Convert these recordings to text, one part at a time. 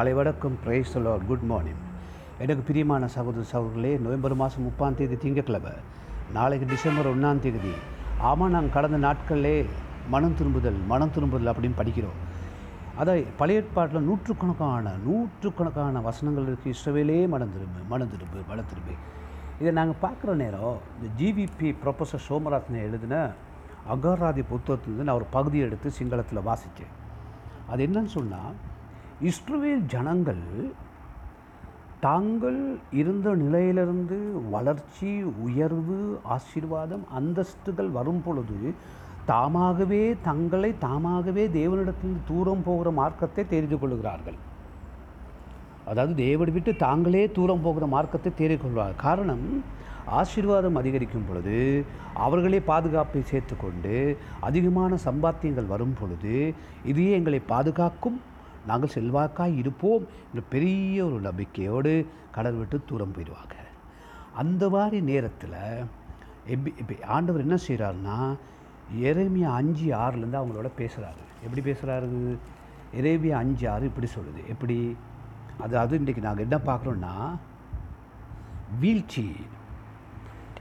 காலை வணக்கம். Price Lord good morning எனக்கு பிரியமான சகோதர சகோதரர்களே நவம்பர் மாதம் முப்பாம் தேதி திங்கட்கிழமை நாளைக்கு டிசம்பர் ஒன்றாம் தேதி. ஆமாம் நாங்கள் கடந்த நாட்களிலே மனம் திரும்புதல் மனம் திரும்புதல் அப்படின்னு படிக்கிறோம். அதை பழைய ஏற்பாட்டில் நூற்றுக்கணக்கான நூற்றுக்கணக்கான வசனங்கள் இருக்குது இஸ்ரவேலே மனம் திரும்பு மனம் திரும்பு மனம் திரும்பு. இதை நாங்கள் பார்க்குற நேரம் இந்த ஜிவிபி ப்ரொஃபஸர் சோமராத்னே எழுதின அகராதி புத்தகத்துலேருந்து நான் ஒரு பகுதியை எடுத்து சிங்களத்தில் வாசித்தேன். அது என்னன்னு சொன்னால் இஸ்ரவேல் ஜனங்கள் தாங்கள் இருந்த நிலையிலிருந்து வளர்ச்சி உயர்வு ஆசீர்வாதம் அந்தஸ்துகள் வரும் பொழுது தாமாகவே தங்களை தாமாகவே தேவனிடத்தில் தூரம் போகிற மார்க்கத்தை தெரிந்து கொள்கிறார்கள். அதாவது தேவனை விட்டு தாங்களே தூரம் போகிற மார்க்கத்தை தெரிந்து காரணம் ஆசீர்வாதம் அதிகரிக்கும் பொழுது அவர்களே பாதுகாப்பை சேர்த்துக்கொண்டு அதிகமான சம்பாத்தியங்கள் வரும் பொழுது இதையே எங்களை பாதுகாக்கும் நாங்கள் செல்வாக்காய் இருப்போம் என்ற பெரிய ஒரு நம்பிக்கையோடு கடல் விட்டு தூரம் போயிடுவாங்க. அந்த மாதிரி நேரத்தில் எப்படி இப்போ ஆண்டவர் என்ன செய்கிறாருன்னா எரேமியா அஞ்சு ஆறுலேருந்து அவங்களோட பேசுகிறாரு எப்படி பேசுகிறாரு எரேமியா அஞ்சு ஆறு இப்படி சொல்லுது. எப்படி? அதாவது இன்றைக்கி நாங்கள் என்ன பார்க்குறோன்னா வீழ்ச்சி.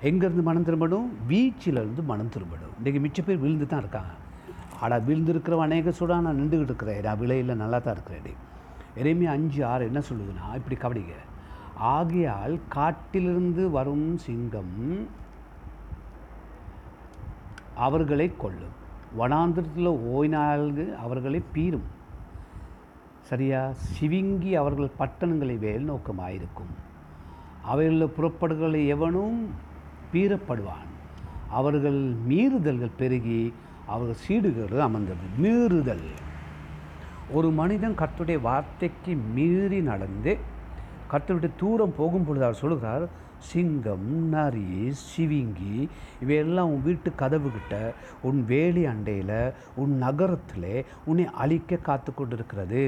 எங்கேருந்து மனம் திரும்பணும்? வீழ்ச்சியிலேருந்து மனம் திரும்பணும். இன்றைக்கி மிச்ச பேர் விழுந்து தான் இருக்காங்க. அட வீழ்ந்திருக்கிறவன் அநேக சுடா நான் நின்றுக்கிட்டு இருக்கிறேன். நான் விலையில் நல்லா தான் இருக்கிறேன் எதையுமே அஞ்சு ஆறு என்ன சொல்லுதுன்னா இப்படி கவனிங்க. ஆகையால் காட்டிலிருந்து வரும் சிங்கம் அவர்களை கொல்லும். வனாந்திரத்தில் ஓய்நாள்கு அவர்களை பீரும். சரியா? சிவிங்கி அவர்கள் பட்டணங்களை வேல் நோக்கமாயிருக்கும். அவைகளில் புறப்படுகளை எவனும் பீறப்படுவான் அவர்கள் மீறுதல்கள் பெருகி அவர்கள் சீடுகிறது அமர்ந்தது. மீறுதல். ஒரு மனிதன் கர்த்தருடைய வார்த்தைக்கு மீறி நடந்து கர்த்தருடைய தூரம் போகும் பொழுது அவர் சொல்கிறார் சிங்கம் நரி சிவிங்கி இவையெல்லாம் உன் வீட்டு கதவுகிட்ட உன் வேலி அண்டையில் உன் நகரத்தில் உன்னை அழிக்க காத்து கொண்டிருக்கிறது.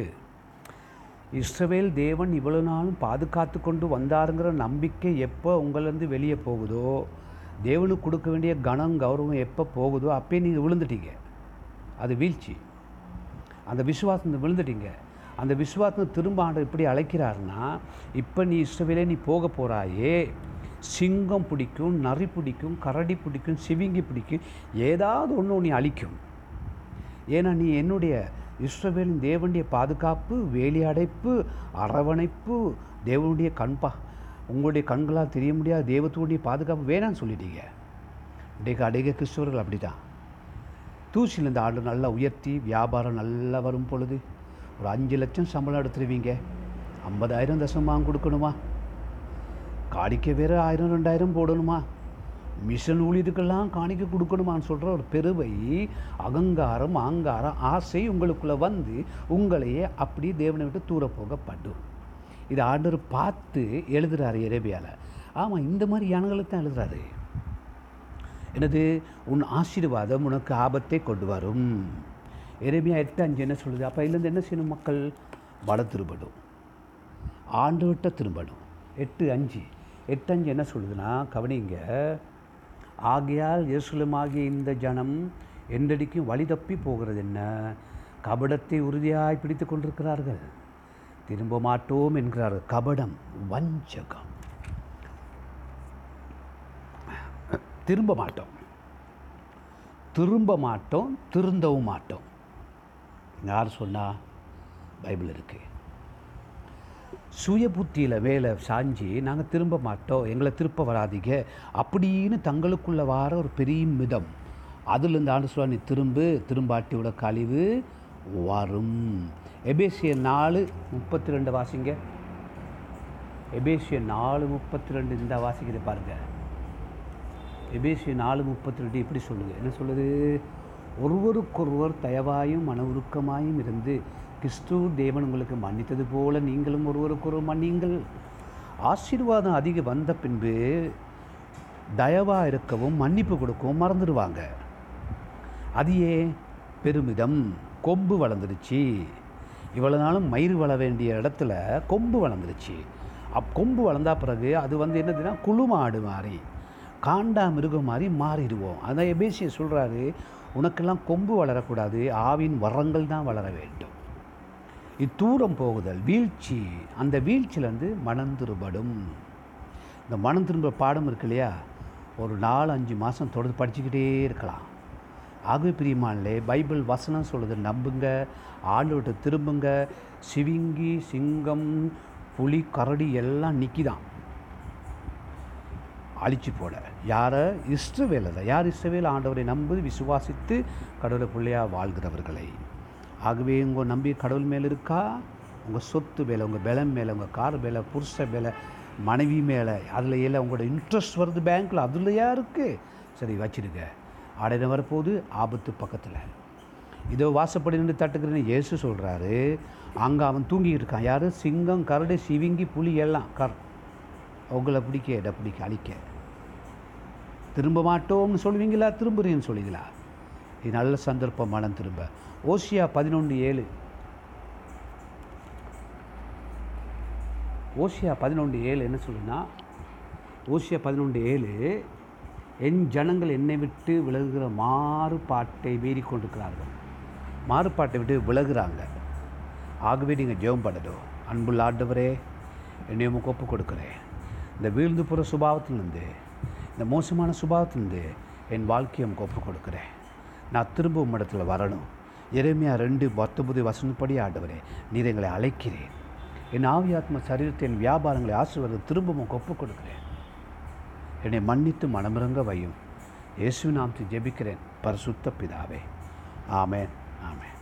இஸ்ரவேல் தேவன் இவ்வளவு நாளும் பாதுகாத்து கொண்டு வந்தாருங்கிற நம்பிக்கை எப்போ உங்களிருந்து வெளியே போகுதோ தேவனுக்கு கொடுக்க வேண்டிய கனம் கௌரவம் எப்போ போகுதோ அப்போயே நீங்கள் விழுந்துட்டீங்க. அது வீழ்ச்சி. அந்த விசுவாசம் விழுந்துட்டீங்க. அந்த விசுவாசம் திரும்ப ஆண்டு எப்படி அழைக்கிறாருன்னா இப்போ நீ இஷ்டவிலே நீ போக போகிறாயே சிங்கம் பிடிக்கும் நரி பிடிக்கும் கரடி பிடிக்கும் சிவிங்கி பிடிக்கும் ஏதாவது ஒன்று நீ அழிக்கும். ஏன்னா நீ என்னுடைய இஸ்ரவேலின் தேவனுடைய பாதுகாப்பு வேலி அடைப்பு அரவணைப்பு தேவனுடைய கண்பா உங்களுடைய கண்களால் தெரிய முடியாத தேவத்துடைய பாதுகாப்பு வேணான்னு சொல்லிட்டீங்க. இன்றைக்கு அநேக கிறிஸ்தவர்கள் அப்படி தான் தூசியில் இந்த ஆண்டு நல்லா உயர்த்தி வியாபாரம் நல்லா வரும் பொழுது ஒரு அஞ்சு லட்சம் சம்பளம் எடுத்துருவீங்க. ஐம்பதாயிரம் தசமாக கொடுக்கணுமா? காணிக்க வேறு ஆயிரம் ரெண்டாயிரம் போடணுமா? மிஷன் ஊழியத்துக்கெல்லாம் காணிக்க கொடுக்கணுமான்னு சொல்கிற ஒரு பெருவை அகங்காரம் ஆங்காரம் ஆசை உங்களுக்குள்ளே வந்து உங்களையே அப்படி தேவனை விட்டு தூர போகப்படும் இது ஆண்டவர் பார்த்து எழுதுகிறாரு எரேபியாவில் ஆமாம் இந்த மாதிரி யானைகளை தான் எழுதுறாரு. எனது உன் ஆசீர்வாதம் உனக்கு ஆபத்தை கொண்டு வரும். எரேபியா எட்டு அஞ்சு என்ன சொல்லுது? அப்போ இதுலேருந்து என்ன செய்யணும் மக்கள்? வட திரும்பணும். ஆண்டுகிட்ட திரும்பணும். எட்டு அஞ்சு. எட்டு அஞ்சு என்ன சொல்லுதுன்னா கவனிங்க. ஆகையால் இயேசுலமாகிய இந்த ஜனம் என்றடிக்கும் வழி தப்பி போகிறது என்ன? கபடத்தை உறுதியாய் பிடித்து கொண்டிருக்கிறார்கள். திரும்ப மாட்டோம் என்கிறார். கபடம் வஞ்சகம். திரும்ப மாட்டோம். திரும்ப மாட்டோம் திருந்தவும் மாட்டோம். யார் சொன்னால் பைபிள் இருக்குது சுய புத்தியில் வேலை சாஞ்சி நாங்கள் திரும்ப மாட்டோம் எங்களை திருப்ப வராதீங்க. அப்படின்னு தங்களுக்குள்ள வார ஒரு பெரிய மிதம். அதுலேருந்து ஆண்டு சொல்ல நீ திரும்பு திரும்பாட்டியோட கழிவு வரும். எபேசிய நாலு முப்பத்தி ரெண்டு வாசிங்க. எபேசிய நாலு முப்பத்தி ரெண்டு இந்த வாசிக்கிறது பாருங்கள் எபேசிய நாலு முப்பத்தி ரெண்டு இப்படி சொல்லுங்கள் என்ன சொல்லுது? ஒருவருக்கொருவர் தயவாயும் மன உருக்கமாயும் இருந்து கிறிஸ்து தேவன் உங்களுக்கு மன்னித்தது போல நீங்களும் ஒருவருக்கொருவர் மன்னிங்கள் ஆசீர்வாதம் அதிக வந்த பின்பு தயவாக இருக்கவும் மன்னிப்பு கொடுக்கவும் மறந்துடுவாங்க. அது ஏன்? பெருமிதம். கொம்பு வளர்ந்துருச்சு இவ்வளோ நாளும் மயிர் வள வேண்டிய இடத்துல கொம்பு வளர்ந்துருச்சு. அப் கொம்பு வளர்ந்தா பிறகு அது வந்து என்னதுன்னா குழுமாடு மாதிரி காண்டா மிருகம் மாதிரி மாறிடுவோம். அதான் எபேசிய சொல்கிறாரு உனக்கெல்லாம் கொம்பு வளரக்கூடாது ஆவின் வரங்கள் தான் வளர வேண்டும். இத்தூரம் போகுதல் வீழ்ச்சி அந்த வீழ்ச்சியிலேருந்து மனம் திரும்படும் இந்த மனம் திரும்ப பாடம் இருக்கு இல்லையா? ஒரு நாலு அஞ்சு மாதம் தொடர்ந்து படிச்சுக்கிட்டே இருக்கலாம். ஆகவே பிரியமானே பைபிள் வசனம் சொல்லுது நம்புங்க ஆண்டவர்கிட்ட திரும்புங்க சிவிங்கி சிங்கம் புலி கரடி எல்லாம் நிற்கிதான் அழிச்சு போல. யாரை? இஷ்டவேலை தான் யார் இஷ்டவேல் ஆண்டவரை நம்பி விசுவாசித்து கடவுளை பிள்ளையாக வாழ்கிறவர்களை. ஆகவே உங்கள் நம்பி கடவுள் மேலே இருக்கா? உங்கள் சொத்து மேலே உங்கள் பலம் மேலே உங்கள் கார் மேலே புருஷ மேலே மனைவி மேலே அதில் எல்லாம் உங்களோட இன்ட்ரெஸ்ட் வருது பேங்க்கில் அதுலையா இருக்குது சரி வச்சுருங்க ஆடையில வரப்போகுது ஆபத்து பக்கத்தில். இதோ வாசப்படி நின்று தட்டுக்கிறேன்னு இயேசு சொல்கிறாரு அங்கே அவன் தூங்கிட்டு இருக்கான். யார்? சிங்கம் கரடு சிவிங்கி புலி எல்லாம். கர். உங்களை பிடிக்க இட பிடிக்க அழிக்க. திரும்ப மாட்டோம்னு சொல்லுவீங்களா? திரும்புறேன்னு சொல்லுவீங்களா? இது நல்ல சந்தர்ப்பம் மனம் திரும்ப. ஓசியா பதினொன்று ஏழு. ஓசியா பதினொன்று ஏழு என்ன சொல்லுன்னா ஓசியா பதினொன்று ஏழு. என் ஜனங்கள் என்னை விட்டு விலகுகிற மாறுபாட்டை மீறி கொண்டிருக்கிறார்கள். மாறுபாட்டை விட்டு விலகுறாங்க. ஆகவே நீங்கள் ஜெபம் பண்ணணும். அன்புள்ள ஆண்டவரே என்னை உமக்கு ஒப்பு கொடுக்குறேன் இந்த வீழ்ந்து போகிற சுபாவத்திலிருந்து இந்த மோசமான சுபாவத்திலிருந்து என் வாழ்க்கையை உமக்கு ஒப்பு கொடுக்குறேன் நான் திரும்ப உம்மிடத்தில் வரணும். இறைமையாக ரெண்டு பத்தொம்பது வசனப்படி ஆண்டவரே நீர் எங்களை அழைக்கிறேன். என் ஆவியாத்ம சரீரத்தின் வியாபாரங்களை ஆசீர்வாதம் திரும்பவும் கொப்பு கொடுக்குறேன். என்னை மன்னித்து மனமிறங்க வையும். இயேசு நாம் ஜெபிக்கிறேன். பரிசுத்த பிதாவே. ஆமேன். ஆமேன்.